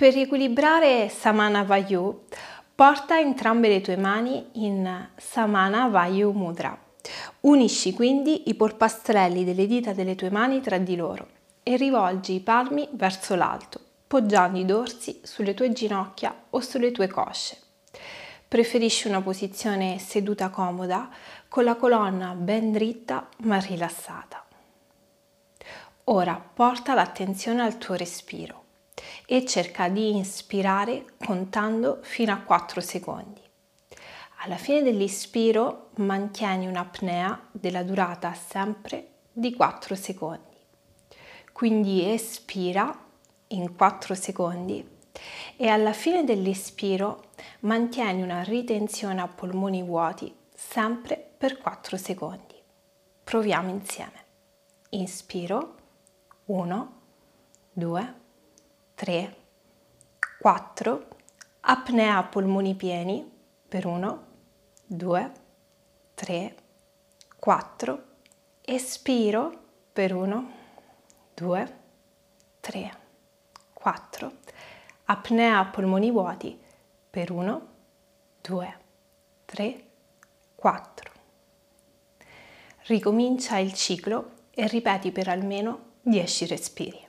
Per riequilibrare Samana Vayu, porta entrambe le tue mani in Samana Vayu Mudra. Unisci quindi i polpastrelli delle dita delle tue mani tra di loro e rivolgi i palmi verso l'alto, poggiando i dorsi sulle tue ginocchia o sulle tue cosce. Preferisci una posizione seduta comoda con la colonna ben dritta ma rilassata. Ora porta l'attenzione al tuo respiro e cerca di inspirare contando fino a 4 secondi. Alla fine dell'ispiro mantieni un'apnea della durata sempre di 4 secondi. Quindi espira in 4 secondi e alla fine dell'ispiro mantieni una ritenzione a polmoni vuoti sempre per 4 secondi. Proviamo insieme. Inspiro 1, 2, 3, 4, apnea polmoni pieni per 1, 2, 3, 4, espiro per 1, 2, 3, 4, apnea polmoni vuoti per 1, 2, 3, 4. Ricomincia il ciclo e ripeti per almeno 10 respiri.